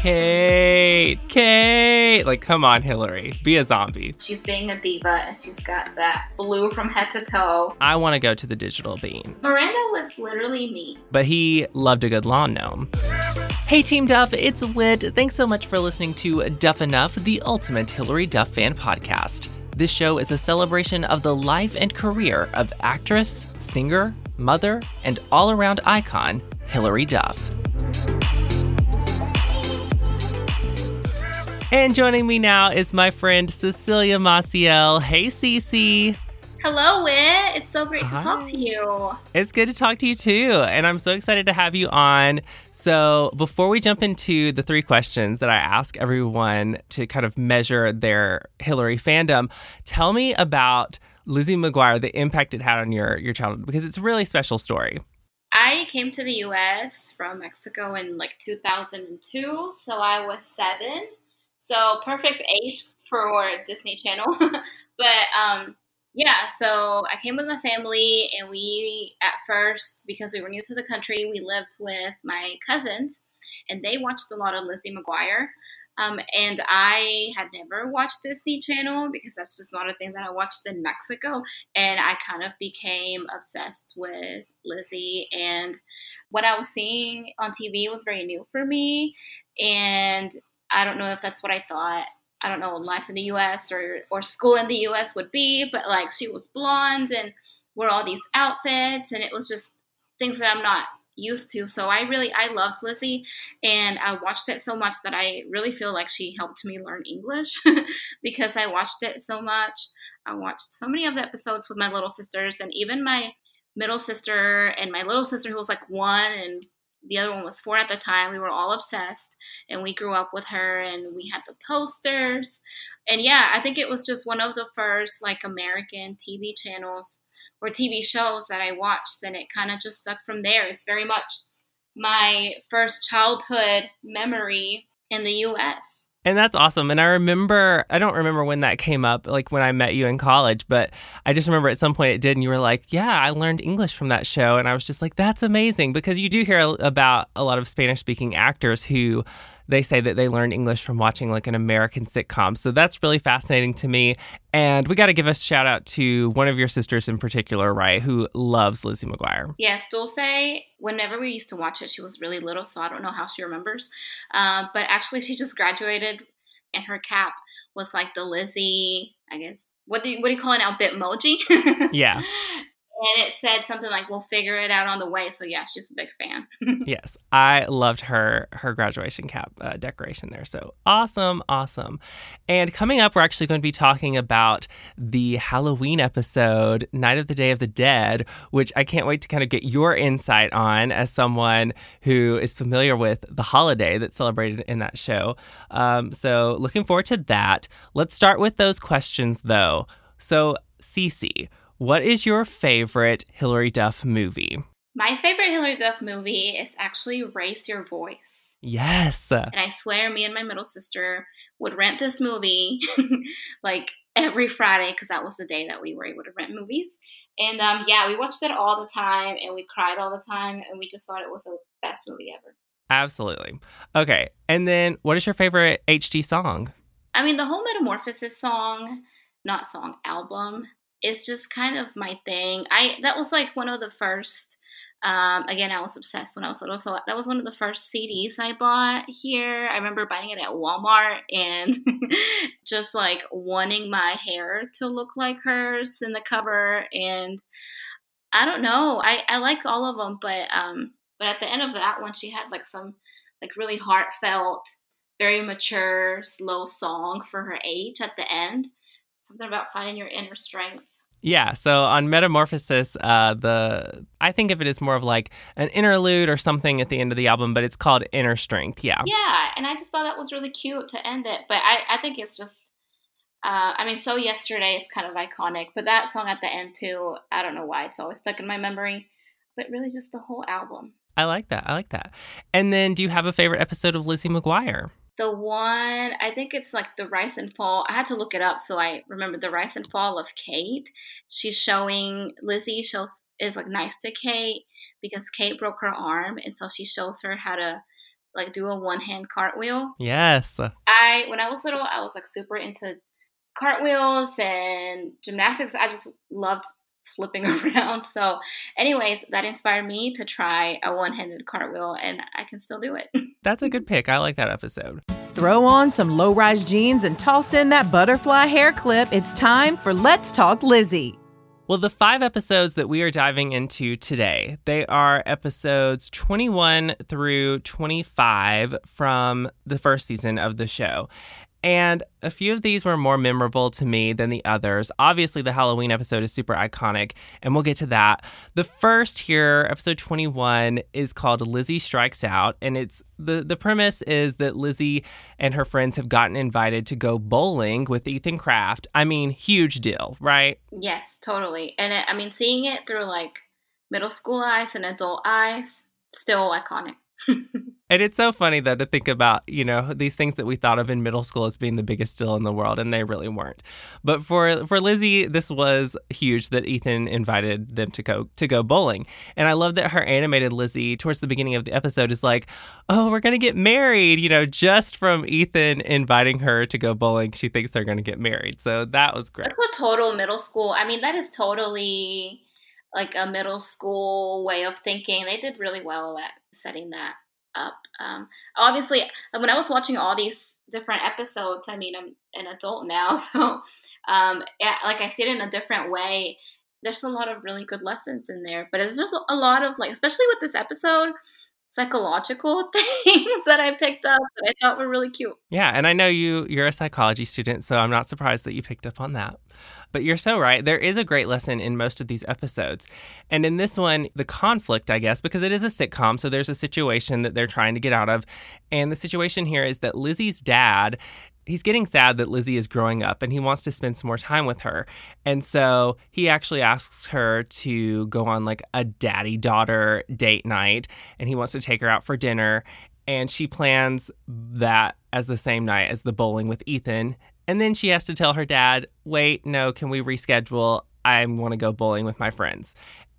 Kate, Kate. Like, come on, Hillary, be a zombie. She's being a diva and she's got that blue from head to toe. I want to go to the digital bean. Miranda was literally me. But he loved a good lawn gnome. Hey, Team Duff, it's Wit. Thanks so much for listening to Duff Enough, the ultimate Hilary Duff fan podcast. This show is a celebration of the life and career of actress, singer, mother, and all around icon, Hilary Duff. And joining me now is my friend Cecilia Maciel. Hey, Cece. Hello, Wit. It's so great Hi. to talk to you. It's good to talk to you too. And I'm so excited to have you on. So, before we jump into the three questions that I ask everyone to kind of measure their Hilary fandom, tell me about Lizzie McGuire, the impact it had on your, your childhood, because it's a really special story. I came to the US from Mexico in like 2002, so I was seven. So, perfect age for Disney Channel. but, um, yeah, so I came with my family, and we, at first, because we were new to the country, we lived with my cousins, and they watched a lot of Lizzie McGuire. Um, and I had never watched Disney Channel because that's just not a thing that I watched in Mexico. And I kind of became obsessed with Lizzie. And what I was seeing on TV was very new for me. And I don't know if that's what I thought. I don't know life in the U.S. or or school in the U.S. would be, but like she was blonde and wore all these outfits, and it was just things that I'm not used to. So I really I loved Lizzie, and I watched it so much that I really feel like she helped me learn English because I watched it so much. I watched so many of the episodes with my little sisters, and even my middle sister and my little sister who was like one and the other one was four at the time. We were all obsessed and we grew up with her and we had the posters. And yeah, I think it was just one of the first like American TV channels or TV shows that I watched and it kind of just stuck from there. It's very much my first childhood memory in the US. And that's awesome. And I remember, I don't remember when that came up, like when I met you in college, but I just remember at some point it did. And you were like, Yeah, I learned English from that show. And I was just like, That's amazing. Because you do hear about a lot of Spanish speaking actors who they say that they learned English from watching like an American sitcom. So that's really fascinating to me. And we got to give a shout out to one of your sisters in particular, right, who loves Lizzie McGuire. Yes, Dulce, whenever we used to watch it, she was really little, so I don't know how she remembers. Um, but actually, she just graduated, and her cap was like the Lizzie, I guess. What do you, what do you call it now? Bitmoji? Yeah. And it said something like, "We'll figure it out on the way." So yeah, she's a big fan. yes, I loved her her graduation cap uh, decoration there. So awesome, awesome. And coming up, we're actually going to be talking about the Halloween episode, Night of the Day of the Dead, which I can't wait to kind of get your insight on as someone who is familiar with the holiday that's celebrated in that show. Um, so looking forward to that. Let's start with those questions though. So, Cece. What is your favorite Hilary Duff movie? My favorite Hilary Duff movie is actually Raise Your Voice. Yes. And I swear, me and my middle sister would rent this movie like every Friday because that was the day that we were able to rent movies. And um, yeah, we watched it all the time and we cried all the time and we just thought it was the best movie ever. Absolutely. Okay. And then what is your favorite HD song? I mean, the whole Metamorphosis song, not song, album, is just kind of my thing. I that was like one of the first. Um, again, I was obsessed when I was little, so that was one of the first CDs I bought here. I remember buying it at Walmart and just like wanting my hair to look like hers in the cover. And I don't know, I I like all of them, but um, but at the end of that one, she had like some like really heartfelt, very mature, slow song for her age at the end something about finding your inner strength. Yeah, so on Metamorphosis, uh, the I think of it as more of like an interlude or something at the end of the album, but it's called Inner Strength. Yeah, yeah, and I just thought that was really cute to end it. But I, I think it's just, uh, I mean, so yesterday is kind of iconic, but that song at the end too, I don't know why it's always stuck in my memory, but really just the whole album. I like that. I like that. And then, do you have a favorite episode of Lizzie McGuire? The one, I think it's like the Rise and Fall. I had to look it up so I remember the Rise and Fall of Kate. She's showing, Lizzie shows, is like nice to Kate because Kate broke her arm. And so she shows her how to like do a one hand cartwheel. Yes. I when I was little, I was like super into cartwheels and gymnastics. I just loved flipping around. So, anyways, that inspired me to try a one handed cartwheel, and I can still do it. That's a good pick. I like that episode. Throw on some low rise jeans and toss in that butterfly hair clip. It's time for Let's Talk Lizzie. Well, the five episodes that we are diving into today, they are episodes 21 through 25 from the first season of the show. And a few of these were more memorable to me than the others. Obviously, the Halloween episode is super iconic, and we'll get to that. The first here, episode 21, is called Lizzie Strikes Out, and it's the, the premise is that Lizzie and her friends have gotten invited to go bowling with Ethan Kraft. I mean, huge deal, right? Yes, totally. And it, I mean, seeing it through like middle school eyes and adult eyes, still iconic. and it's so funny though to think about, you know, these things that we thought of in middle school as being the biggest deal in the world, and they really weren't. But for for Lizzie, this was huge that Ethan invited them to go to go bowling. And I love that her animated Lizzie towards the beginning of the episode is like, "Oh, we're gonna get married," you know, just from Ethan inviting her to go bowling, she thinks they're gonna get married. So that was great. That's a total middle school. I mean, that is totally like a middle school way of thinking. They did really well at setting that up. Um, obviously, when I was watching all these different episodes, I mean, I'm an adult now, so um, yeah, like I see it in a different way. There's a lot of really good lessons in there, but it's just a lot of like, especially with this episode, psychological things that I picked up that I thought were really cute. Yeah, and I know you you're a psychology student, so I'm not surprised that you picked up on that. But you're so right. There is a great lesson in most of these episodes. And in this one, the conflict, I guess, because it is a sitcom, so there's a situation that they're trying to get out of. And the situation here is that Lizzie's dad he's getting sad that Lizzie is growing up and he wants to spend some more time with her. And so he actually asks her to go on like a daddy daughter date night and he wants to take her out for dinner. And she plans that as the same night as the bowling with Ethan. And then she has to tell her dad, wait, no, can we reschedule? I want to go bowling with my friends.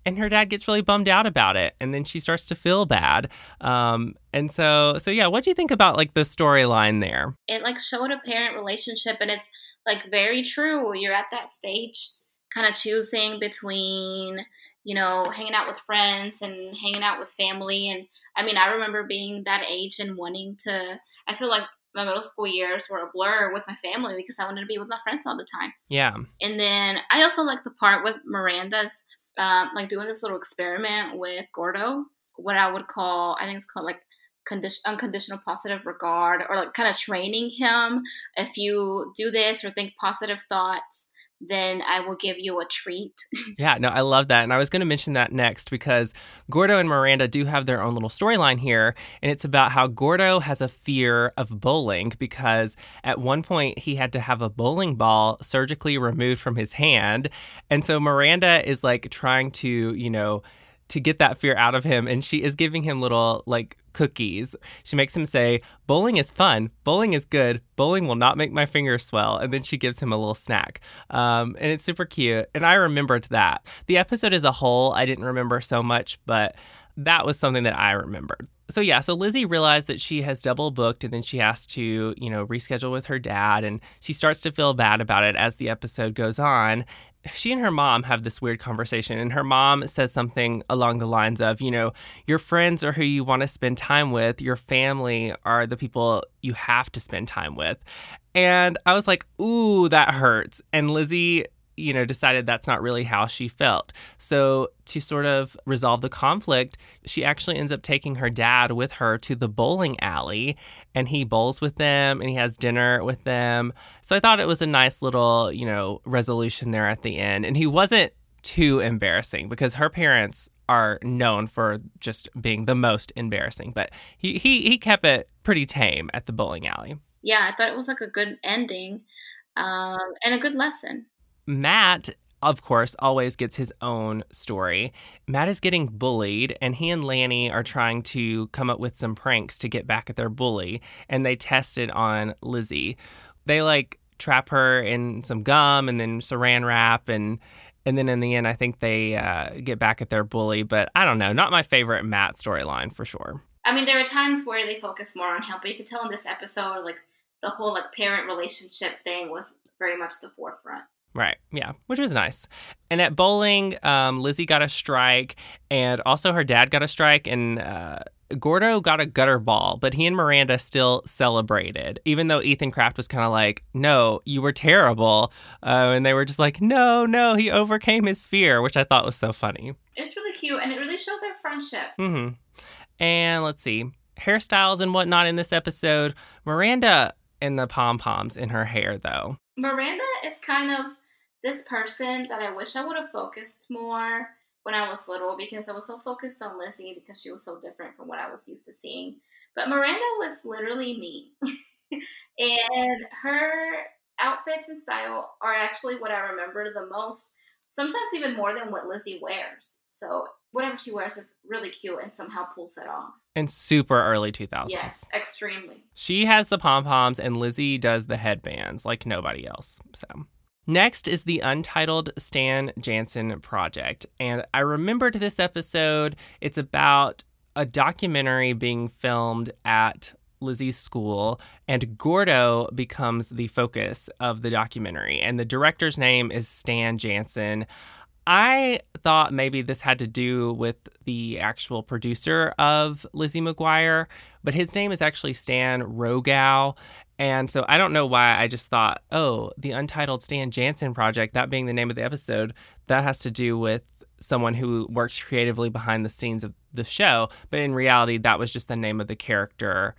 And her dad gets really bummed out about it. And then she starts to feel bad. Um, and so, so yeah, what do you think about like the storyline there? It like showed a parent relationship and it's like very true. You're at that stage kind of choosing between, you know, hanging out with friends and hanging out with family. And I mean, I remember being that age and wanting to, I feel like my middle school years were a blur with my family because I wanted to be with my friends all the time. Yeah. And then I also like the part with Miranda's um, like doing this little experiment with Gordo, what I would call, I think it's called like condition, unconditional positive regard, or like kind of training him. If you do this or think positive thoughts, then I will give you a treat. yeah, no, I love that. And I was going to mention that next because Gordo and Miranda do have their own little storyline here. And it's about how Gordo has a fear of bowling because at one point he had to have a bowling ball surgically removed from his hand. And so Miranda is like trying to, you know, to get that fear out of him and she is giving him little like cookies. She makes him say, Bowling is fun. Bowling is good. Bowling will not make my fingers swell. And then she gives him a little snack. Um, and it's super cute. And I remembered that. The episode as a whole, I didn't remember so much, but that was something that I remembered. So yeah, so Lizzie realized that she has double booked and then she has to, you know, reschedule with her dad and she starts to feel bad about it as the episode goes on she and her mom have this weird conversation, and her mom says something along the lines of, you know, your friends are who you want to spend time with, your family are the people you have to spend time with. And I was like, ooh, that hurts. And Lizzie you know, decided that's not really how she felt. So, to sort of resolve the conflict, she actually ends up taking her dad with her to the bowling alley and he bowls with them and he has dinner with them. So, I thought it was a nice little, you know, resolution there at the end. And he wasn't too embarrassing because her parents are known for just being the most embarrassing, but he he he kept it pretty tame at the bowling alley. Yeah, I thought it was like a good ending um, and a good lesson. Matt of course, always gets his own story. Matt is getting bullied, and he and Lanny are trying to come up with some pranks to get back at their bully, and they test it on Lizzie. They like trap her in some gum and then saran wrap, and and then in the end, I think they uh, get back at their bully. But I don't know, not my favorite Matt storyline for sure. I mean, there are times where they focus more on him, but you could tell in this episode, like the whole like parent relationship thing was very much the forefront. Right. Yeah. Which was nice. And at bowling, um, Lizzie got a strike, and also her dad got a strike, and uh, Gordo got a gutter ball, but he and Miranda still celebrated, even though Ethan Kraft was kind of like, no, you were terrible. Uh, and they were just like, no, no, he overcame his fear, which I thought was so funny. It's really cute, and it really showed their friendship. hmm And let's see, hairstyles and whatnot in this episode. Miranda and the pom poms in her hair, though. Miranda is kind of this person that I wish I would have focused more when I was little because I was so focused on Lizzie because she was so different from what I was used to seeing. But Miranda was literally me. and her outfits and style are actually what I remember the most, sometimes even more than what Lizzie wears. So whatever she wears is really cute and somehow pulls it off. And super early 2000s. Yes, extremely. She has the pom poms, and Lizzie does the headbands like nobody else. So. Next is the Untitled Stan Jansen Project. And I remembered this episode. It's about a documentary being filmed at Lizzie's school, and Gordo becomes the focus of the documentary. And the director's name is Stan Jansen. I thought maybe this had to do with the actual producer of Lizzie McGuire, but his name is actually Stan Rogow. And so I don't know why I just thought, oh, the Untitled Stan Jansen Project, that being the name of the episode, that has to do with someone who works creatively behind the scenes of the show. But in reality, that was just the name of the character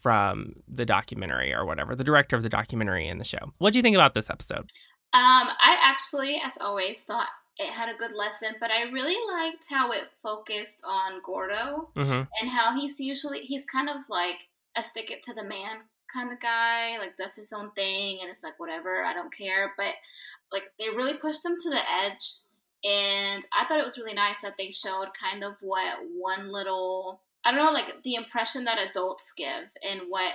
from the documentary or whatever, the director of the documentary in the show. What do you think about this episode? Um, I actually, as always, thought it had a good lesson, but I really liked how it focused on Gordo Mm-hmm. and how he's usually he's kind of like a stick it to the man kind of guy, like does his own thing and it's like whatever, I don't care. But like they really pushed him to the edge and I thought it was really nice that they showed kind of what one little I don't know, like the impression that adults give and what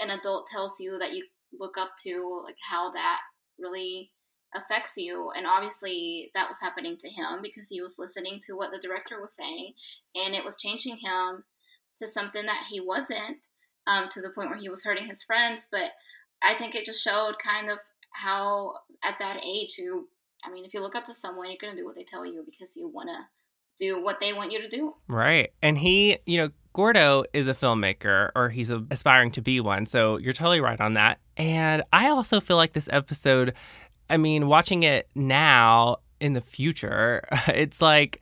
an adult tells you that you look up to, like how that really affects you. And obviously, that was happening to him because he was listening to what the director was saying, and it was changing him to something that he wasn't, um, to the point where he was hurting his friends. But I think it just showed kind of how, at that age, you, I mean, if you look up to someone, you're going to do what they tell you because you want to do what they want you to do. Right. And he, you know, Gordo is a filmmaker or he's a, aspiring to be one. So you're totally right on that. And I also feel like this episode, I mean, watching it now in the future, it's like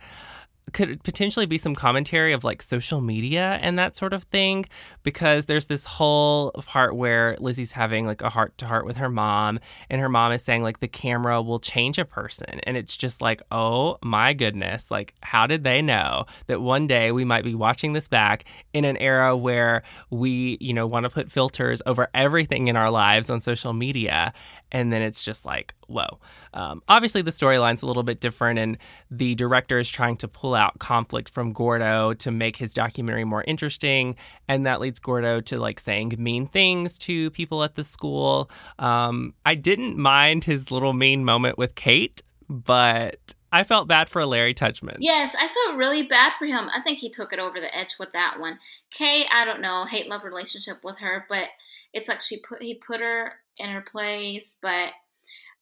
could potentially be some commentary of like social media and that sort of thing because there's this whole part where Lizzie's having like a heart to heart with her mom and her mom is saying like the camera will change a person and it's just like oh my goodness like how did they know that one day we might be watching this back in an era where we you know want to put filters over everything in our lives on social media? And then it's just like whoa um, obviously the storyline's a little bit different and the director is trying to pull out conflict from gordo to make his documentary more interesting and that leads gordo to like saying mean things to people at the school um, i didn't mind his little mean moment with kate but i felt bad for larry tudgman Yes, I felt really bad for him. I think he took it over the edge with that one. Kay, I don't know, hate love relationship with her, but it's like she put he put her in her place, but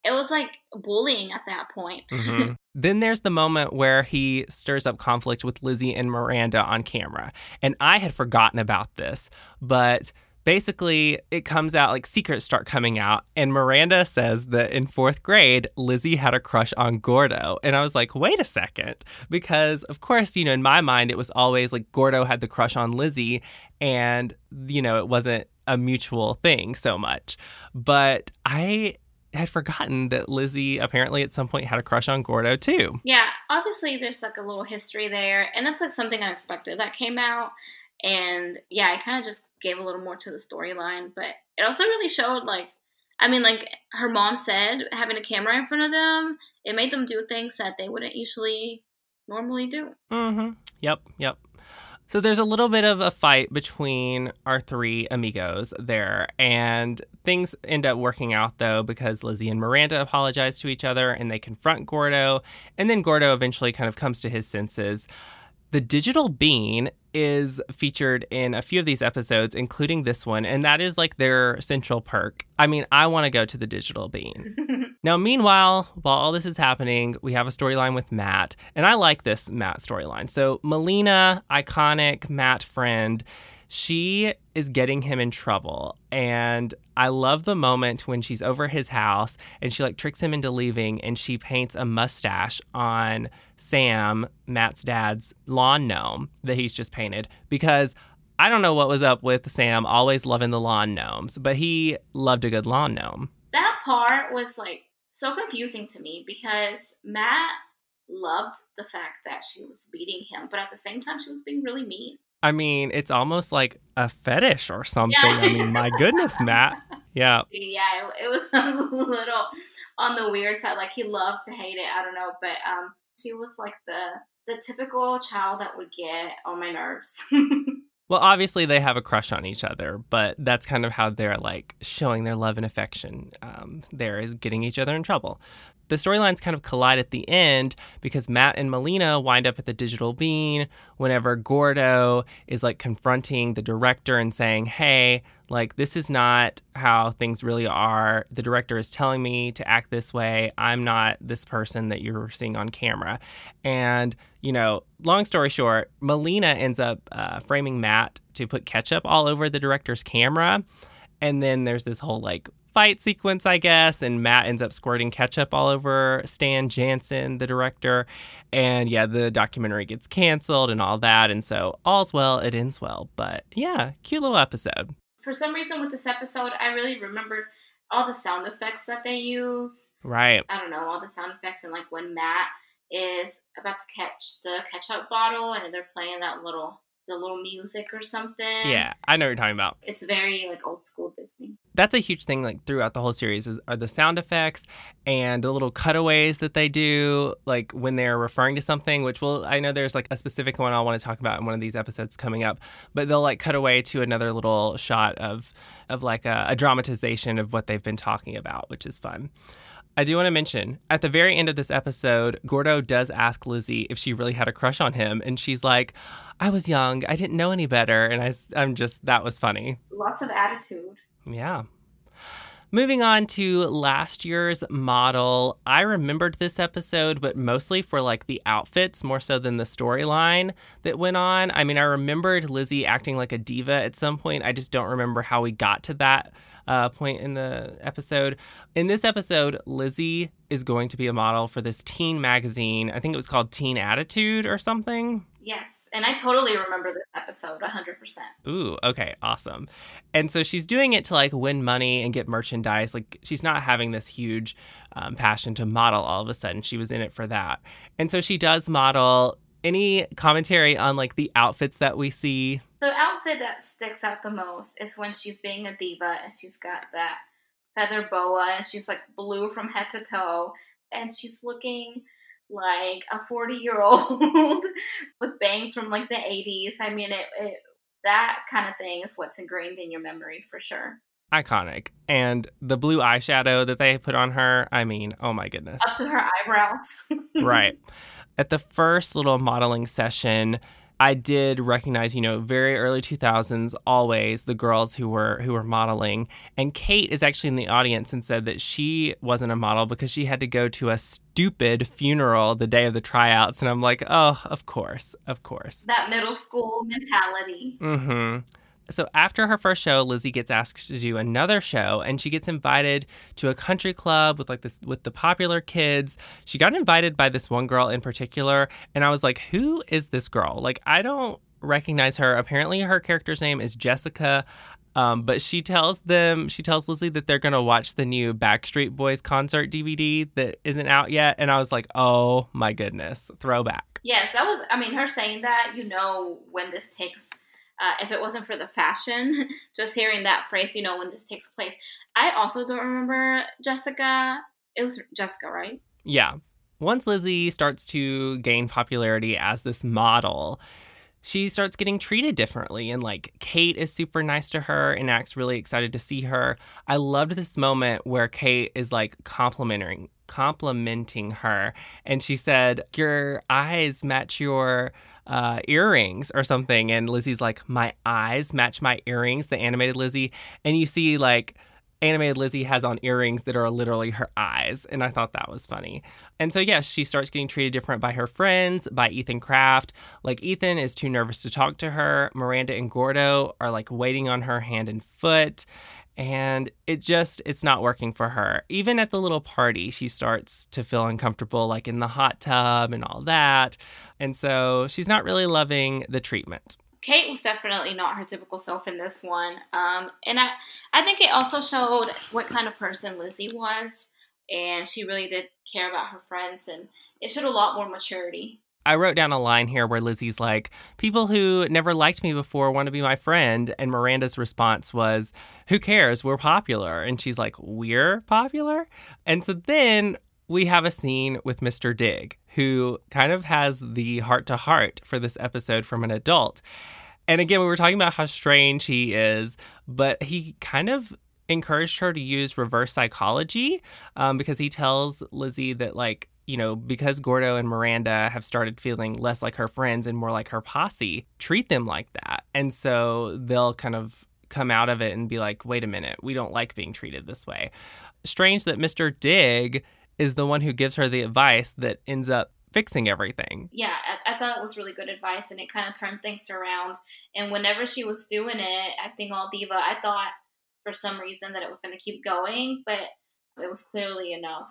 it was like bullying at that point. Mhm. then there's the moment where he stirs up conflict with Lizzie and Miranda on camera. And I had forgotten about this, but basically it comes out like secrets start coming out and Miranda says that in 4th grade Lizzie had a crush on Gordo. And I was like, "Wait a second. Because of course, you know, in my mind it was always like Gordo had the crush on Lizzie and you know, it wasn't a mutual thing so much. But I had forgotten that Lizzie apparently at some point had a crush on Gordo too. Yeah, obviously there's like a little history there, and that's like something unexpected that came out. And yeah, it kind of just gave a little more to the storyline, but it also really showed like, I mean, like her mom said, having a camera in front of them, it made them do things that they wouldn't usually normally do. Mm-hmm. Yep, yep. So there's a little bit of a fight between our three amigos there, and things end up working out though because Lizzie and Miranda apologize to each other and they confront Gordo, and then Gordo eventually kind of comes to his senses. The digital bean is featured in a few of these episodes, including this one, and that is like their central perk. I mean, I want to go to the digital bean. now, meanwhile, while all this is happening, we have a storyline with Matt, and I like this Matt storyline. So, Melina, iconic Matt friend, she is getting him in trouble. And I love the moment when she's over his house and she like tricks him into leaving and she paints a mustache on Sam, Matt's dad's lawn gnome that he's just painted because I don't know what was up with Sam always loving the lawn gnomes, but he loved a good lawn gnome. That part was like so confusing to me because Matt loved the fact that she was beating him, but at the same time she was being really mean. I mean, it's almost like a fetish or something. Yeah. I mean, my goodness, Matt. Yeah. Yeah, it, it was a little on the weird side. Like he loved to hate it. I don't know, but um, she was like the the typical child that would get on my nerves. Well, obviously they have a crush on each other, but that's kind of how they're like showing their love and affection. Um, there is getting each other in trouble. The storylines kind of collide at the end because Matt and Melina wind up at the digital bean whenever Gordo is like confronting the director and saying, Hey, like this is not how things really are. The director is telling me to act this way. I'm not this person that you're seeing on camera. And, you know, long story short, Melina ends up uh, framing Matt to put ketchup all over the director's camera. And then there's this whole like fight sequence, I guess, and Matt ends up squirting ketchup all over Stan Jansen, the director. And yeah, the documentary gets canceled and all that. And so all's well, it ends well. But yeah, cute little episode. For some reason, with this episode, I really remembered all the sound effects that they use. Right. I don't know all the sound effects and like when Matt is about to catch the ketchup bottle and they're playing that little the little music or something. Yeah, I know what you're talking about. It's very like old school Disney. That's a huge thing like throughout the whole series is, are the sound effects and the little cutaways that they do like when they're referring to something which will I know there's like a specific one I want to talk about in one of these episodes coming up but they'll like cut away to another little shot of of like a, a dramatization of what they've been talking about which is fun. I do want to mention at the very end of this episode, Gordo does ask Lizzie if she really had a crush on him. And she's like, I was young. I didn't know any better. And I, I'm just, that was funny. Lots of attitude. Yeah. Moving on to last year's model. I remembered this episode, but mostly for like the outfits more so than the storyline that went on. I mean, I remembered Lizzie acting like a diva at some point. I just don't remember how we got to that uh, point in the episode. In this episode, Lizzie is going to be a model for this teen magazine. I think it was called Teen Attitude or something. Yes, and I totally remember this episode 100%. Ooh, okay, awesome. And so she's doing it to like win money and get merchandise. Like she's not having this huge um, passion to model all of a sudden. She was in it for that. And so she does model. Any commentary on like the outfits that we see? The outfit that sticks out the most is when she's being a diva and she's got that feather boa and she's like blue from head to toe and she's looking like a 40 year old with bangs from like the 80s. I mean, it, it that kind of thing is what's ingrained in your memory for sure. Iconic. And the blue eyeshadow that they put on her, I mean, oh my goodness. Up to her eyebrows. right. At the first little modeling session, I did recognize, you know, very early 2000s always the girls who were who were modeling and Kate is actually in the audience and said that she wasn't a model because she had to go to a stupid funeral the day of the tryouts and I'm like, "Oh, of course. Of course." that middle school mentality. Mhm. So after her first show, Lizzie gets asked to do another show and she gets invited to a country club with like this with the popular kids. She got invited by this one girl in particular and I was like, "Who is this girl?" Like I don't recognize her. Apparently her character's name is Jessica. Um, but she tells them, she tells Lizzie that they're going to watch the new Backstreet Boys concert DVD that isn't out yet. And I was like, oh my goodness, throwback. Yes, that was. I mean, her saying that, you know, when this takes. Uh, if it wasn't for the fashion, just hearing that phrase, you know, when this takes place. I also don't remember Jessica. It was Jessica, right? Yeah. Once Lizzie starts to gain popularity as this model, she starts getting treated differently. And like Kate is super nice to her and acts really excited to see her. I loved this moment where Kate is like complimenting complimenting her and she said your eyes match your uh, earrings or something. And Lizzie's like, my eyes match my earrings, the animated Lizzie. And you see, like, animated Lizzie has on earrings that are literally her eyes. And I thought that was funny. And so, yes, she starts getting treated different by her friends, by Ethan Kraft. Like, Ethan is too nervous to talk to her. Miranda and Gordo are like waiting on her hand and foot. And it just, it's not working for her. Even at the little party, she starts to feel uncomfortable, like in the hot tub and all that. And so she's not really loving the treatment. Kate was definitely not her typical self in this one. Um, and I, I think it also showed what kind of person Lizzie was. And she really did care about her friends. And it showed a lot more maturity. I wrote down a line here where Lizzie's like, People who never liked me before want to be my friend. And Miranda's response was, Who cares? We're popular. And she's like, We're popular? And so then we have a scene with Mr. Dig, who kind of has the heart to heart for this episode from an adult. And again, we were talking about how strange he is, but he kind of encouraged her to use reverse psychology um, because he tells Lizzie that, like, you know, because Gordo and Miranda have started feeling less like her friends and more like her posse, treat them like that. And so they'll kind of come out of it and be like, wait a minute, we don't like being treated this way. Strange that Mr. Dig is the one who gives her the advice that ends up fixing everything. Yeah, I, I, thought it was really good advice and it kind of turned things around. And whenever she was doing it, acting all diva, I thought for some reason that it was going to keep going, but it was clearly enough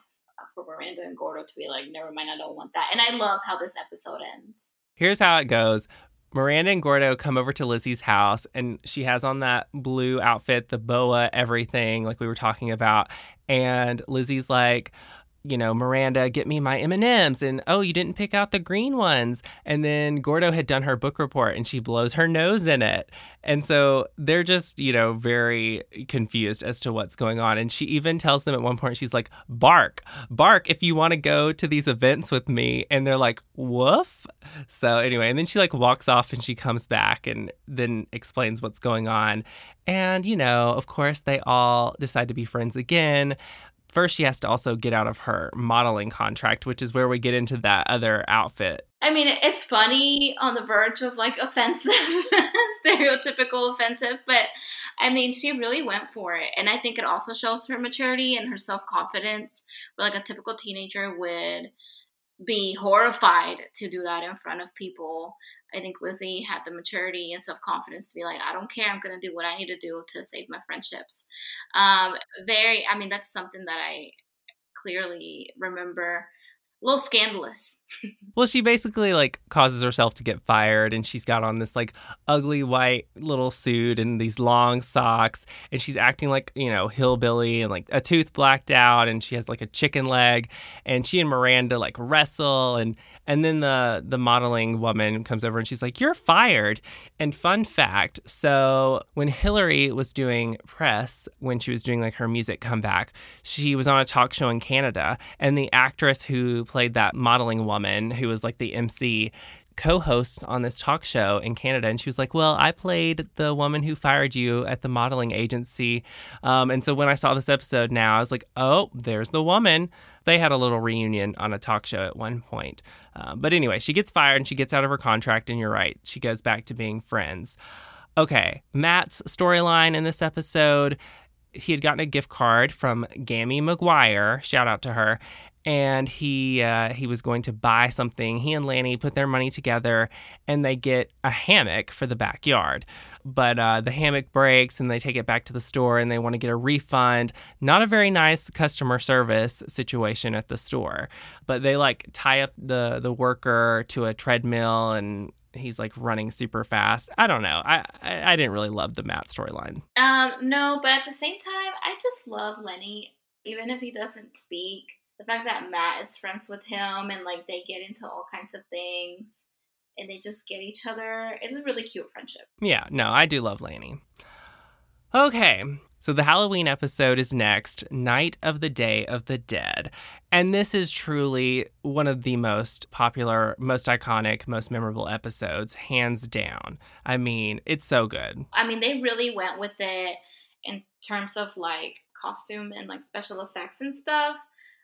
for Miranda and Gordo to be like, never mind, I don't want that. And I love how this episode ends. Here's how it goes. Miranda and Gordo come over to Lizzie's house and she has on that blue outfit, the boa, everything like we were talking about. And Lizzie's like, you know, Miranda, get me my M&Ms and oh, you didn't pick out the green ones. And then Gordo had done her book report and she blows her nose in it. And so they're just, you know, very confused as to what's going on. And she even tells them at one point she's like, "Bark. Bark if you want to go to these events with me." And they're like, "Woof." So anyway, and then she like walks off and she comes back and then explains what's going on. And, you know, of course, they all decide to be friends again first she has to also get out of her modeling contract, which is where we get into that other outfit. I mean, it's funny on the verge of like offensive, stereotypical offensive, but I mean, she really went for it. And I think it also shows her maturity and her self confidence, where like a typical teenager would be horrified to do that in front of people. I think Lizzie had the maturity and self confidence to be like, I don't care, I'm gonna do what I need to do to save my friendships. Um, very, I mean, that's something that I clearly remember a little scandalous. well, she basically like causes herself to get fired and she's got on this like ugly white little suit and these long socks and she's acting like, you know, hillbilly and like a tooth blacked out and she has like a chicken leg and she and Miranda like wrestle and and then the the modeling woman comes over and she's like, "You're fired." And fun fact, so when Hilary was doing press when she was doing like her music comeback, she was on a talk show in Canada and the actress who played that modeling woman who was like the MC co-hosts on this talk show in Canada, and she was like, "Well, I played the woman who fired you at the modeling agency," um, and so when I saw this episode now, I was like, "Oh, there's the woman." They had a little reunion on a talk show at one point, uh, but anyway, she gets fired and she gets out of her contract, and you're right, she goes back to being friends. Okay, Matt's storyline in this episode he had gotten a gift card from Gammy McGuire, shout out to her, and he uh, he was going to buy something. He and Lanny put their money together, and they get a hammock for the backyard. But uh, the hammock breaks, and they take it back to the store, and they want to get a refund. Not a very nice customer service situation at the store, but they like tie up the the worker to a treadmill, and he's like running super fast. I don't know. I I, I didn't really love the Matt storyline. Um, no, but at the same time, I just love Lenny, even if he doesn't speak the fact that Matt is friends with him and like they get into all kinds of things and they just get each other. It's a really cute friendship. Yeah, no, I do love Lanny. Okay, so the Halloween episode is next, Night of the Day of the Dead. And this is truly one of the most popular, most iconic, most memorable episodes, hands down. I mean, it's so good. I mean, they really went with it in terms of like costume and like special effects and stuff.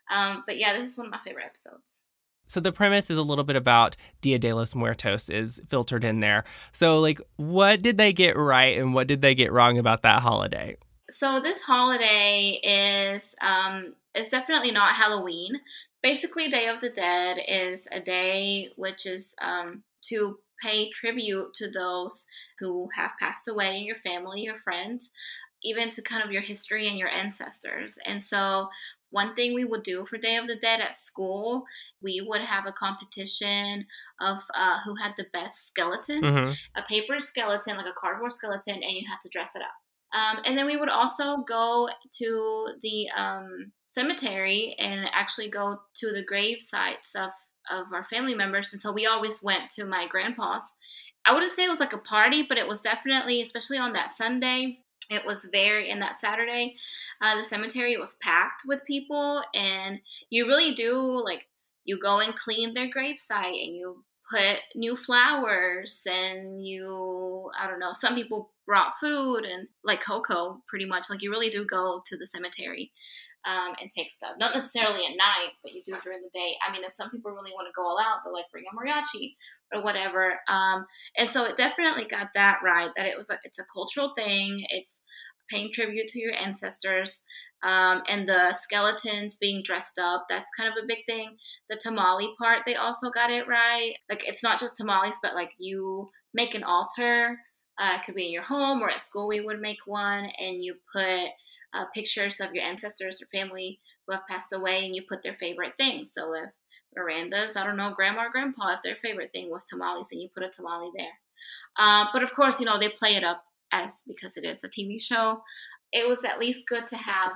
Um, but yeah, this is one of my favorite episodes. So the premise is a little bit about Dia de los Muertos is filtered in there. So like what did they get right and what did they get wrong about that holiday? So this holiday is um is definitely not Halloween. Basically Day of the Dead is a day which is um to pay tribute to those who have passed away in your family, your friends, even to kind of your history and your ancestors. And so one thing we would do for Day of the Dead at school, we would have a competition of uh, who had the best skeleton, Mhm. a paper skeleton, like a cardboard skeleton, and you had to dress it up. Um, and then we would also go to the um, cemetery and actually go to the grave sites of, of our family members. And so we always went to my grandpa's. I wouldn't say it was like a party, but it was definitely, especially on that Sunday, it was very, and that Saturday, uh, the cemetery was packed with people. And you really do, like, you go and clean their gravesite and you put new flowers and you, I don't know, some people brought food and like cocoa, pretty much. Like, you really do go to the cemetery um, and take stuff. Not necessarily at night, but you do during the day. I mean, if some people really want to go all out, they'll like bring a mariachi or whatever. Um, and so it definitely got that right. That it was a, it's a cultural thing. It's paying tribute to your ancestors. Um, and the skeletons being dressed up, that's kind of a big thing. The tamale part, they also got it right. Like, it's not just tamales, but like you make an altar. Uh, it could be in your home or at school, we would make one, and you put uh, pictures of your ancestors or family who have passed away, and you put their favorite things. So if Miranda's, I don't know, grandma or grandpa, if their favorite thing was tamales, and you put a tamale there. Uh, but of course, you know, they play it up as because it is a TV show. It was at least good to have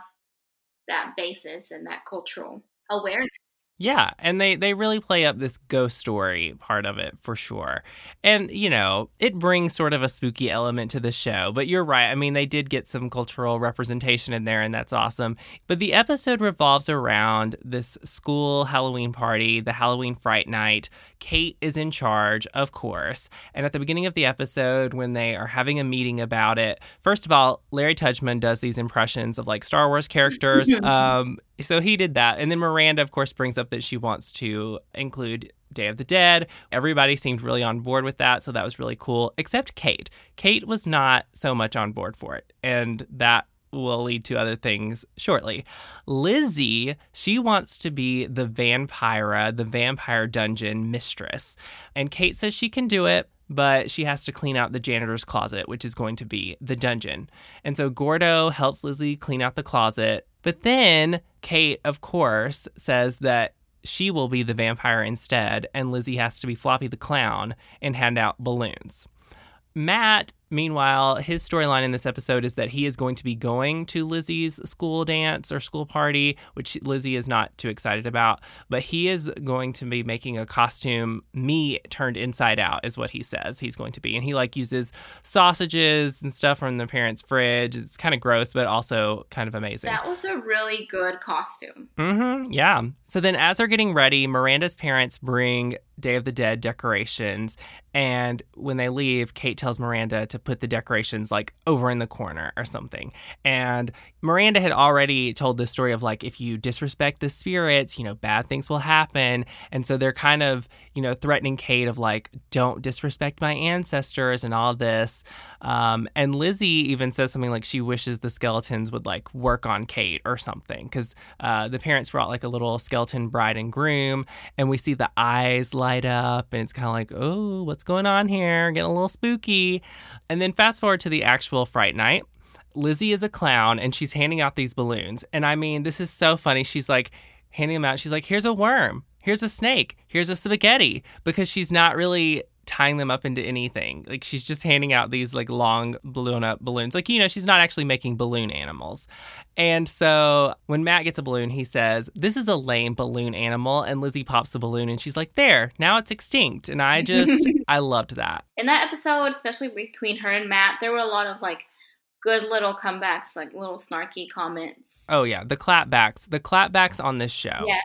that basis and that cultural awareness. Yeah, and they they really play up this ghost story part of it for sure. And you know, it brings sort of a spooky element to the show, but you're right. I mean, they did get some cultural representation in there and that's awesome. But the episode revolves around this school Halloween party, the Halloween Fright Night. Kate is in charge, of course. And at the beginning of the episode when they are having a meeting about it, first of all, Larry Tudgman does these impressions of like Star Wars characters. um so he did that. And then Miranda, of course, brings up that she wants to include Day of the Dead. Everybody seemed really on board with that. So that was really cool, except Kate. Kate was not so much on board for it. And that will lead to other things shortly. Lizzie, she wants to be the vampira, the vampire dungeon mistress. And Kate says she can do it, but she has to clean out the janitor's closet, which is going to be the dungeon. And so Gordo helps Lizzie clean out the closet. But then Kate, of course, says that she will be the vampire instead, and Lizzie has to be Floppy the clown and hand out balloons. Matt, meanwhile, his storyline in this episode is that he is going to be going to Lizzie's school dance or school party, which Lizzie is not too excited about. But he is going to be making a costume, me turned inside out, is what he says he's going to be. And he like uses sausages and stuff from the parents' fridge. It's kind of gross, but also kind of amazing. That was a really good costume. Mm-hmm. Yeah. So then, as they're getting ready, Miranda's parents bring Day of the Dead decorations. And when they leave, Kate tells Miranda to put the decorations like over in the corner or something. And Miranda had already told this story of like, if you disrespect the spirits, you know, bad things will happen. And so they're kind of, you know, threatening Kate of like, don't disrespect my ancestors and all this. Um, and Lizzie even says something like she wishes the skeletons would like work on Kate or something because uh, the parents brought like a little skeleton bride and groom. And we see the eyes light up and it's kind of like, oh, what's going on here? Getting a little spooky. And then fast forward to the actual Fright Night. Lizzie is a clown and she's handing out these balloons. And I mean, this is so funny. She's like handing them out. She's like, here's a worm, here's a snake, here's a spaghetti, because she's not really tying them up into anything. Like she's just handing out these like long balloon up balloons. Like, you know, she's not actually making balloon animals. And so when Matt gets a balloon, he says, This is a lame balloon animal. And Lizzie pops the balloon and she's like, There, now it's extinct. And I just, I loved that. In that episode, especially between her and Matt, there were a lot of like good little comebacks, like little snarky comments. Oh, yeah. The clapbacks, the clapbacks on this show. Yeah.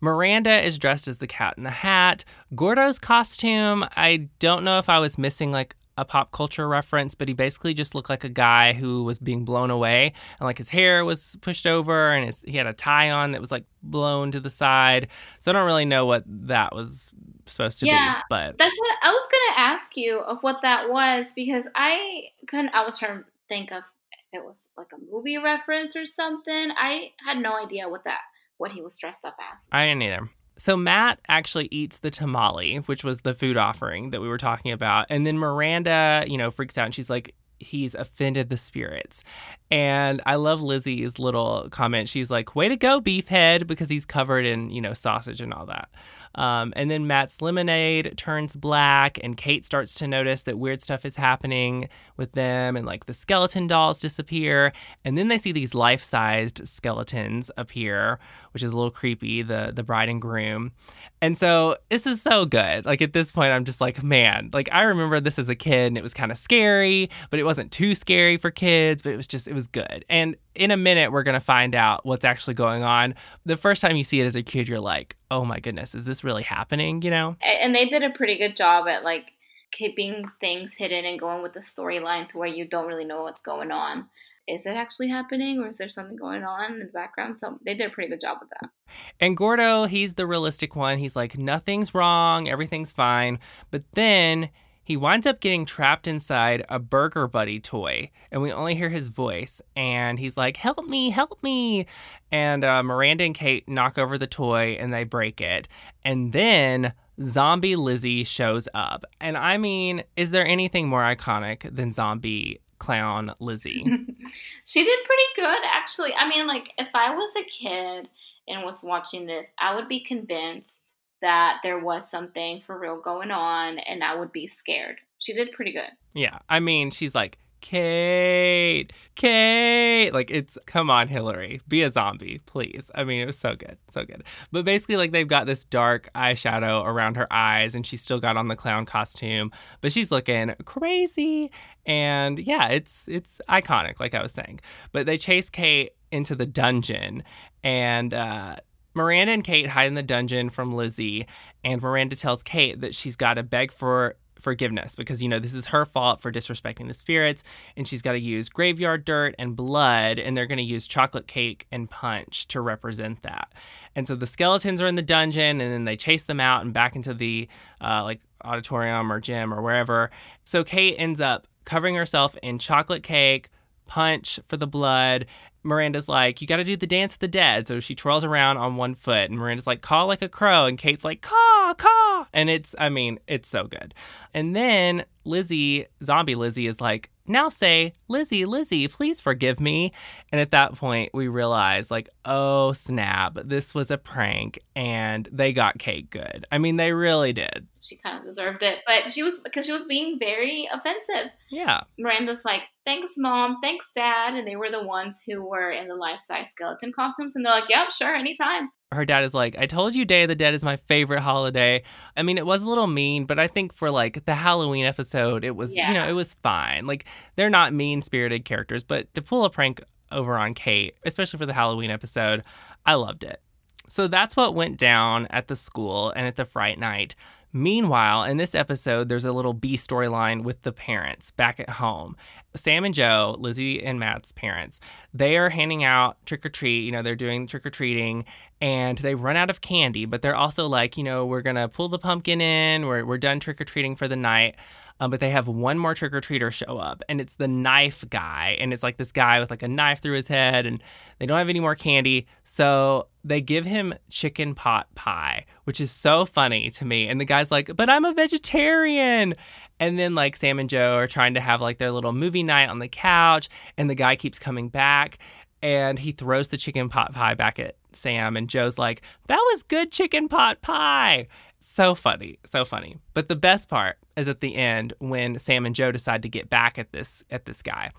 Miranda is dressed as the cat in the hat. Gordo's costume, I don't know if I was missing like a pop culture reference, but he basically just looked like a guy who was being blown away, and like his hair was pushed over, and his, he had a tie on that was like blown to the side. So I don't really know what that was supposed to Yeah, be, but That's what I was gonna ask you of what that was because I couldn't. I was trying to think of if it was like a movie reference or something. I had no idea what that what he was dressed up as. I didn't either. So Matt actually eats the tamale, which was the food offering that we were talking about. And then Miranda, you know, freaks out and she's like, he's offended the spirits. And I love Lizzie's little comment. She's like, way to go, beefhead, because he's covered in, you know, sausage and all that. Um, and then Matt's lemonade turns black, and Kate starts to notice that weird stuff is happening with them, and like the skeleton dolls disappear. And then they see these life sized skeletons appear, which is a little creepy, the, the bride and groom. And so this is so good. Like at this point, I'm just like, man, like I remember this as a kid and it was kind of scary, but it wasn't too scary for kids, but it was just, it was good. And in a minute, we're going to find out what's actually going on. The first time you see it as a kid, you're like, oh my goodness, is this really happening? You know? And they did a pretty good job at like keeping things hidden and going with the storyline to where you don't really know what's going on. Is it actually happening or is there something going on in the background? So they did a pretty good job with that. And Gordo, he's the realistic one. He's like, nothing's wrong, everything's fine. But then he winds up getting trapped inside a Burger Buddy toy, and we only hear his voice. And he's like, Help me, help me. And uh, Miranda and Kate knock over the toy and they break it. And then Zombie Lizzie shows up. And I mean, is there anything more iconic than Zombie Clown Lizzie? She did pretty good, actually. I mean, like, if I was a kid and was watching this, I would be convinced that there was something for real going on and I would be scared. She did pretty good. Yeah, I mean, she's like, Kate, Kate. Like, it's, come on, Hilary, be a zombie, please. I mean, it was so good, so good. But basically, like, they've got this dark eyeshadow around her eyes, and she's still got on the clown costume, but she's looking crazy. And yeah, it's, it's iconic, like I was saying. But they chase Kate into the dungeon, and, uh, Miranda and Kate hide in the dungeon from Lizzie, and Miranda tells Kate that she's got to beg for forgiveness because, you know, this is her fault for disrespecting the spirits, and she's got to use graveyard dirt and blood, and they're going to use chocolate cake and punch to represent that. And so the skeletons are in the dungeon, and then they chase them out and back into the, uh, like, auditorium or gym or wherever. So Kate ends up covering herself in chocolate cake, punch for the blood. Miranda's like, you got to do the dance of the dead. So she twirls around on one foot, and Miranda's like, caw like a crow. And Kate's like, caw, caw. And it's, I mean, it's so good. And then Lizzie, zombie Lizzie, is like, now say, Lizzie, Lizzie, please forgive me. And at that point, we realize, like, oh, snap, this was a prank, and they got Kate good. I mean, they really did. She kind of deserved it, but she was because she was being very offensive. Yeah. Miranda's like, "Thanks, mom. Thanks, dad," and they were the ones who were in the life-size skeleton costumes, and they're like, "Yep, sure, anytime." Her dad is like, I told you Day of the Dead is my favorite holiday. I mean, it was a little mean, but I think for like the Halloween episode, it was, you know, it was fine. Like, they're not mean spirited characters, but to pull a prank over on Kate, especially for the Halloween episode, I loved it. So that's what went down at the school and at the Fright Night. Meanwhile, in this episode, there's a little B storyline with the parents back at home. Sam and Joe, Lizzie and Matt's parents, they are handing out trick or treat. You know, they're doing trick or treating and they run out of candy, but they're also like, you know, we're going to pull the pumpkin in. We're, we're done trick or treating for the night. Um, but they have one more trick or treater show up, and it's the knife guy. And it's like this guy with like a knife through his head, and they don't have any more candy. So they give him chicken pot pie, which is so funny to me. And the guy's like, but I'm a vegetarian. And then like Sam and Joe are trying to have like their little movie night on the couch, and the guy keeps coming back and he throws the chicken pot pie back at Sam, and Joe's like, That was good chicken pot pie. So funny, so funny. But the best part is at the end when Sam and Joe decide to get back at this at this guy.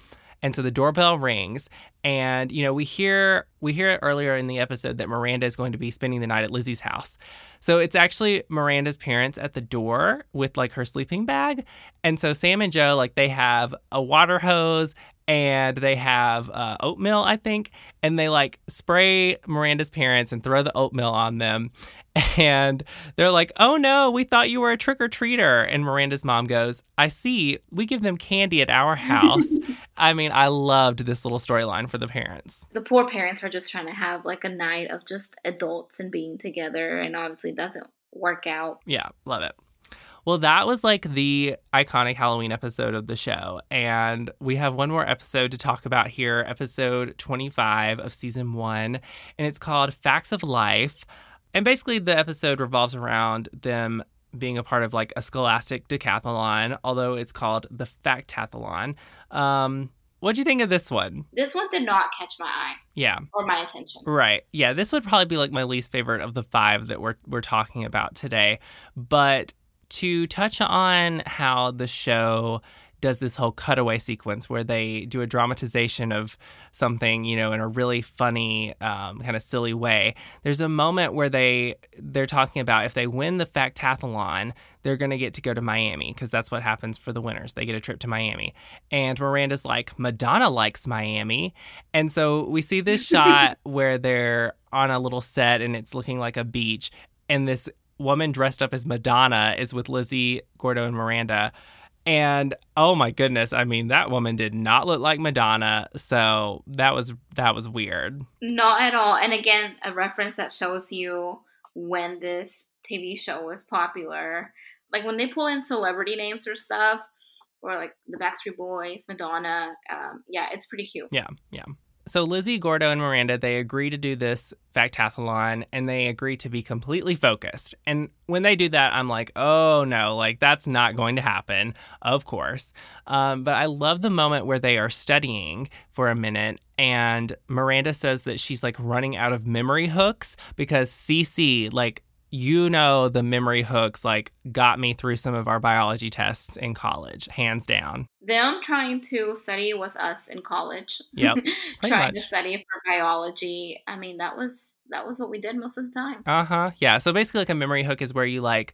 And so the doorbell rings, and you know we hear we hear it earlier in the episode that Miranda is going to be spending the night at Lizzie's house. So it's actually Miranda's parents at the door with like her sleeping bag, and so Sam and Joe like they have a water hose and they have uh, oatmeal, I think, and they like spray Miranda's parents and throw the oatmeal on them. And they're like, oh no, we thought you were a trick or treater. And Miranda's mom goes, I see, we give them candy at our house. I mean, I loved this little storyline for the parents. The poor parents are just trying to have like a night of just adults and being together, and obviously it doesn't work out. Yeah, love it. Well, that was like the iconic Halloween episode of the show. And we have one more episode to talk about here, episode 25 of season one. And it's called Facts of Life. And basically, the episode revolves around them being a part of like a scholastic decathlon, although it's called the Factathlon. Um, what do you think of this one? This one did not catch my eye. Yeah. Or my attention. Right. Yeah, this would probably be like my least favorite of the five that we're we're talking about today. But to touch on how the show does this whole cutaway sequence where they do a dramatization of something, you know, in a really funny, um, kind of silly way. There's a moment where they they're talking about if they win the Factathlon, they're going to get to go to Miami because that's what happens for the winners. They get a trip to Miami. And Miranda's like, Madonna likes Miami. And so we see this shot where they're on a little set and it's looking like a beach. And this woman dressed up as Madonna is with Lizzie, Gordo, and Miranda. And oh my goodness, I mean that woman did not look like Madonna, so that was that was weird. Not at all. And again, a reference that shows you when this TV show was popular. Like when they pull in celebrity names or stuff, or like the Backstreet Boys, Madonna. Um, yeah, it's pretty cute. Yeah, yeah. So Lizzie, Gordo, and Miranda, they agree to do this factathlon and they agree to be completely focused. And when they do that, I'm like, oh no, like that's not going to happen, of course. Um, but I love the moment where they are studying for a minute and Miranda says that she's like running out of memory hooks because CC like you know the memory hooks like got me through some of our biology tests in college hands down. Them trying to study was us in college. Yep trying much. to study for biology. I mean that was that was what we did most of the time. Uh-huh yeah. So basically like a memory hook is where you like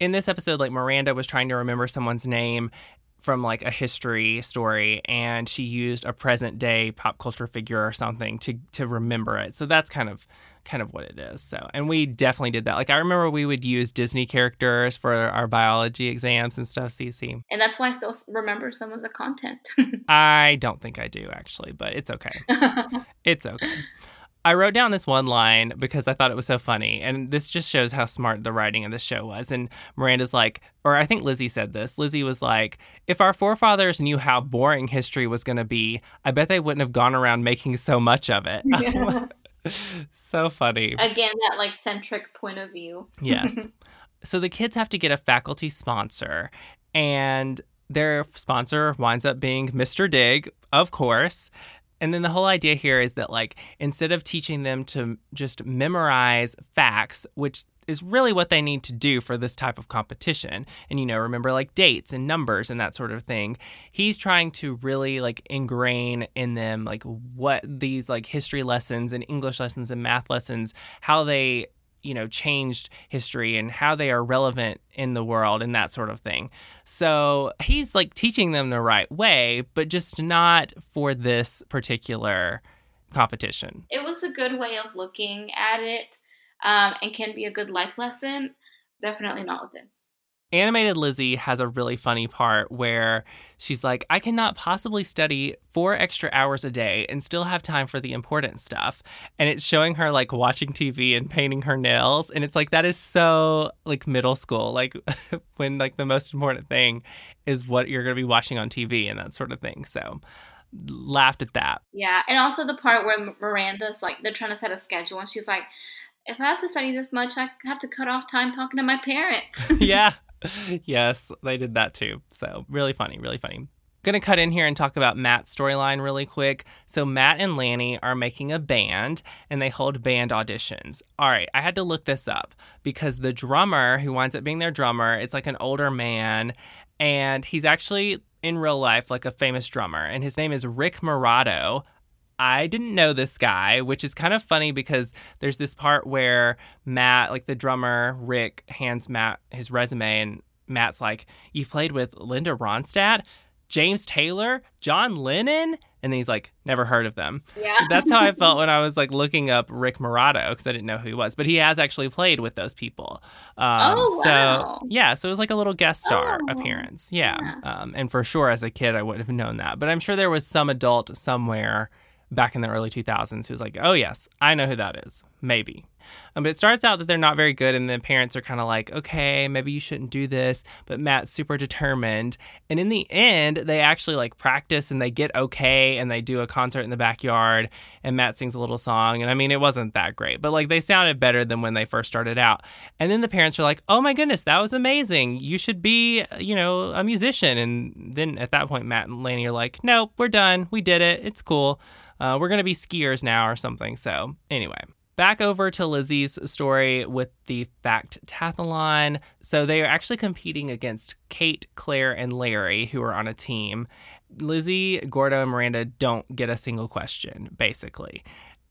in this episode like miranda was trying to remember someone's name from like a history story and she used a present day pop culture figure or something to to remember it. So that's kind of kind of what it is. So and we definitely did that. Like I remember we would use Disney characters for our biology exams and stuff, CC. And that's why I still remember some of the content. I don't think I do actually, but it's okay. it's okay. I wrote down this one line because I thought it was so funny. And this just shows how smart the writing of the show was. And Miranda's like, or I think Lizzie said this. Lizzie was like, if our forefathers knew how boring history was going to be, I bet they wouldn't have gone around making so much of it. Yeah. so funny. Again, that like centric point of view. yes. So the kids have to get a faculty sponsor. And their sponsor winds up being Mr. Dig, of course and then the whole idea here is that like instead of teaching them to just memorize facts which is really what they need to do for this type of competition and you know remember like dates and numbers and that sort of thing he's trying to really like ingrain in them like what these like history lessons and english lessons and math lessons how they you know changed history and how they are relevant in the world and that sort of thing. So he's like teaching them the right way but just not for this particular competition. It was a good way of looking at it um, and can be a good life lesson. Definitely not with this Animated Lizzie has a really funny part where she's like, I cannot possibly study four extra hours a day and still have time for the important stuff. And it's showing her like watching TV and painting her nails. And it's like, that is so like middle school, like when like the most important thing is what you're going to be watching on TV and that sort of thing. So laughed at that. Yeah. And also the part where Miranda's like, they're trying to set a schedule and she's like, if I have to study this much, I have to cut off time talking to my parents. yeah. yes, they did that too. So, really funny, really funny. Gonna cut in here and talk about Matt's storyline really quick. So, Matt and Lanny are making a band and they hold band auditions. All right, I had to look this up because the drummer who winds up being their drummer, it's like an older man and he's actually in real life like a famous drummer and his name is Rick Marotta. I didn't know this guy, which is kind of funny because there's this part where Matt, like the drummer, Rick, hands Matt his resume, and Matt's like, You played with Linda Ronstadt? James Taylor, John Lennon, and then he's like, never heard of them. Yeah. That's how I felt when I was like looking up Rick Marotta because I didn't know who he was, but he has actually played with those people. Um, Oh, wow. So yeah, so it was like a little guest star Oh, appearance. Yeah, yeah. Um, and for sure as a kid I wouldn't have known that, but I'm sure there was some adult somewhere back in the early 2000s who's like, oh yes, I know who that is. Maybe. Um, but it starts out that they're not very good, and the parents are kind of like, okay, maybe you shouldn't do this. But Matt's super determined. And in the end, they actually like practice and they get okay and they do a concert in the backyard. And Matt sings a little song. And I mean, it wasn't that great, but like they sounded better than when they first started out. And then the parents are like, oh my goodness, that was amazing. You should be, you know, a musician. And then at that point, Matt and Lanny are like, nope, we're done. We did it. It's cool. Uh, we're going to be skiers now or something. So, anyway. Back over to Lizzie's story with the factathlon. So they are actually competing against Kate, Claire, and Larry, who are on a team. Lizzie, Gordo, and Miranda don't get a single question, basically.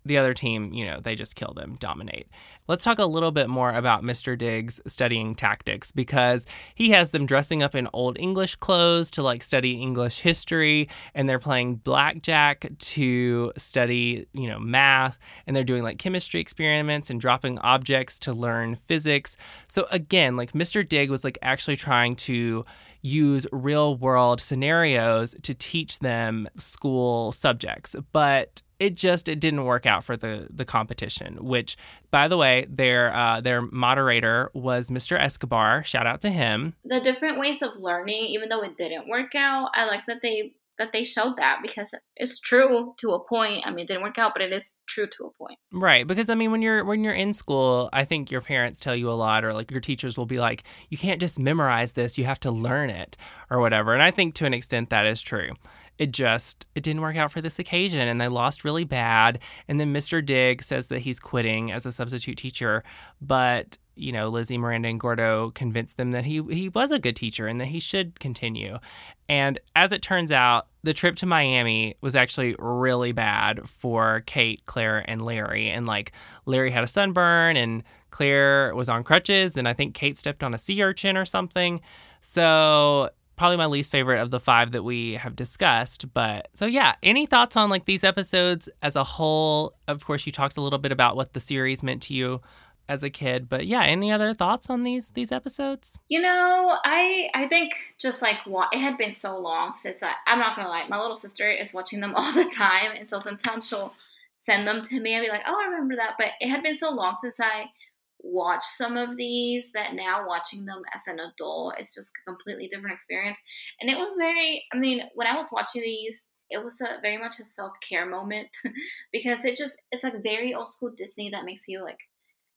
The other team, you know, they just kill them, dominate. Let's talk a little bit more about Mr. Diggs studying tactics because he has them dressing up in old English clothes to like study English history, and they're playing blackjack to study, you know, math, and they're doing like chemistry experiments and dropping objects to learn physics. So again, like Mr. Dig was like actually trying to use real world scenarios to teach them school subjects, but it just it didn't work out for the the competition. Which, by the way, their uh, their moderator was Mr. Escobar. Shout out to him. the different ways of learning, even though it didn't work out, I like that they that they showed that because it's true to a point. I mean, it didn't work out, but it is true to a point. Right, because I mean, when you're when you're in school, I think your parents tell you a lot, or like your teachers will be like, you can't just memorize this; you have to learn it, or whatever. And I think to an extent that is true. It just it didn't work out for this occasion, and they lost really bad. And then Mr. Dig says that he's quitting as a substitute teacher, but you know, Lizzie, Miranda, and Gordo convinced them that he he was a good teacher and that he should continue. And as it turns out, the trip to Miami was actually really bad for Kate, Claire, and Larry. And like Larry had a sunburn and Claire was on crutches, and I think Kate stepped on a sea urchin or something. So probably my least favorite of the five that we have discussed. But so yeah, any thoughts on like these episodes as a whole? Of course, you talked a little bit about what the series meant to you as a kid, but yeah, any other thoughts on these these episodes? You know, I I think just like it had been so long since I I'm not gonna lie, my little sister is watching them all the time, and so sometimes she'll send them to me and be like, oh, I remember that, but it had been so long since I watched some of these that now watching them as an adult, it's just a completely different experience, and it was very. I mean, when I was watching these. It was a very much a self care moment because it just it's like very old school Disney that makes you like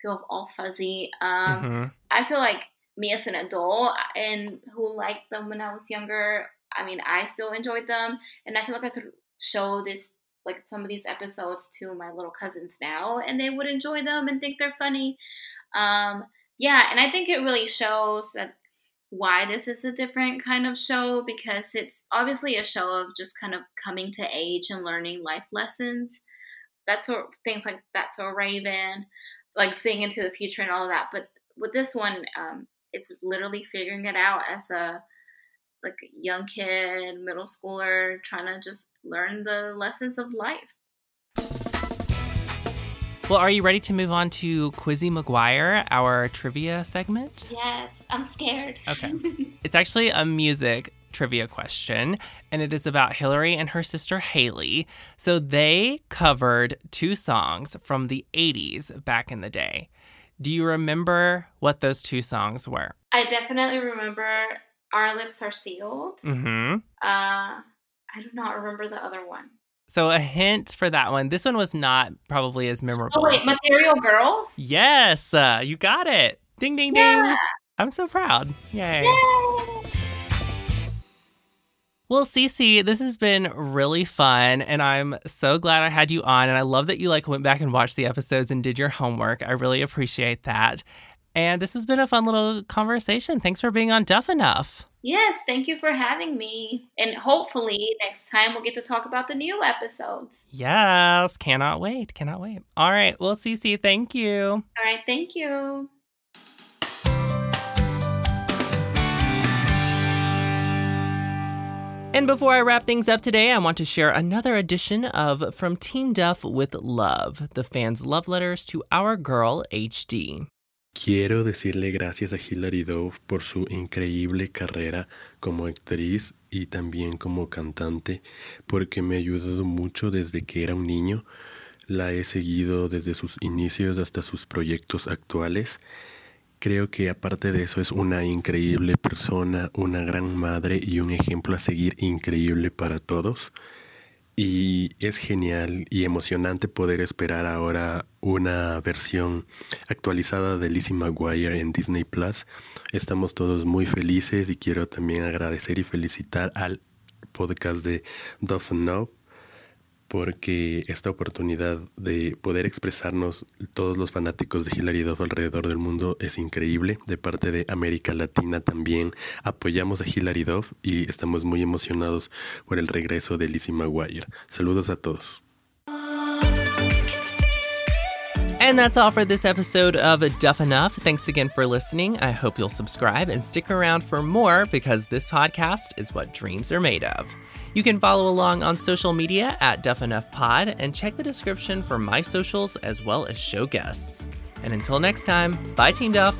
feel all fuzzy. Um, Mhm. I feel like me as an adult and who liked them when I was younger, I mean, I still enjoyed them. And I feel like I could show this, like some of these episodes to my little cousins now, and they would enjoy them and think they're funny. Um, yeah, and I think it really shows that why this is a different kind of show because it's obviously a show of just kind of coming to age and learning life lessons. That's sort things like that's so Raven, like seeing into the future and all of that. But with this one, um, it's literally figuring it out as a like young kid, middle schooler, trying to just learn the lessons of life. Well, are you ready to move on to Quizzy McGuire, our trivia segment? Yes, I'm scared. Okay. it's actually a music trivia question, and it is about Hilary and her sister Haylie. So they covered two songs from the 80s back in the day. Do you remember what those two songs were? I definitely remember Our Lips Are Sealed. Mm-hmm. Uh, I do not remember the other one. So a hint for that one. This one was not probably as memorable. Oh, wait, Material Girls? Yes, uh, you got it. Ding, ding, ding. I'm so proud. Yay. Yay! Well, Cece, this has been really fun, and I'm so glad I had you on. And I love that you like went back and watched the episodes and did your homework. I really appreciate that. And this has been a fun little conversation. Thanks for being on Duff Enough. Yes, thank you for having me. And hopefully next time we'll get to talk about the new episodes. Yes, cannot wait. Cannot wait. All right. Well, Cece, thank you. All right, thank you. And before I wrap things up today, I want to share another edition of From Team Duff with Love, the fans' love letters to our girl HD. Quiero decirle gracias a Hilary Duff por su increíble carrera como actriz y también como cantante, porque me ha ayudado mucho desde que era un niño. La he seguido desde sus inicios hasta sus proyectos actuales. Creo que aparte de eso es una increíble persona, una gran madre y un ejemplo a seguir increíble para todos. Y es genial y emocionante poder esperar ahora una versión actualizada de Lizzie McGuire en Disney Plus. Estamos todos muy felices y quiero también agradecer y felicitar al podcast de Duff Know porque esta oportunidad de poder expresarnos todos los fanáticos de Hilary Duff alrededor del mundo es increíble. De parte de América Latina también apoyamos a Hilary Duff y estamos muy emocionados por el regreso de Lizzie McGuire. Saludos a todos. And that's all for this episode of Duff Enough. Thanks again for listening. I hope you'll subscribe and stick around for more because this podcast is what dreams are made of. You can follow along on social media at Duff Enough Pod and check the description for my socials as well as show guests. And until next time, bye, Team Duff.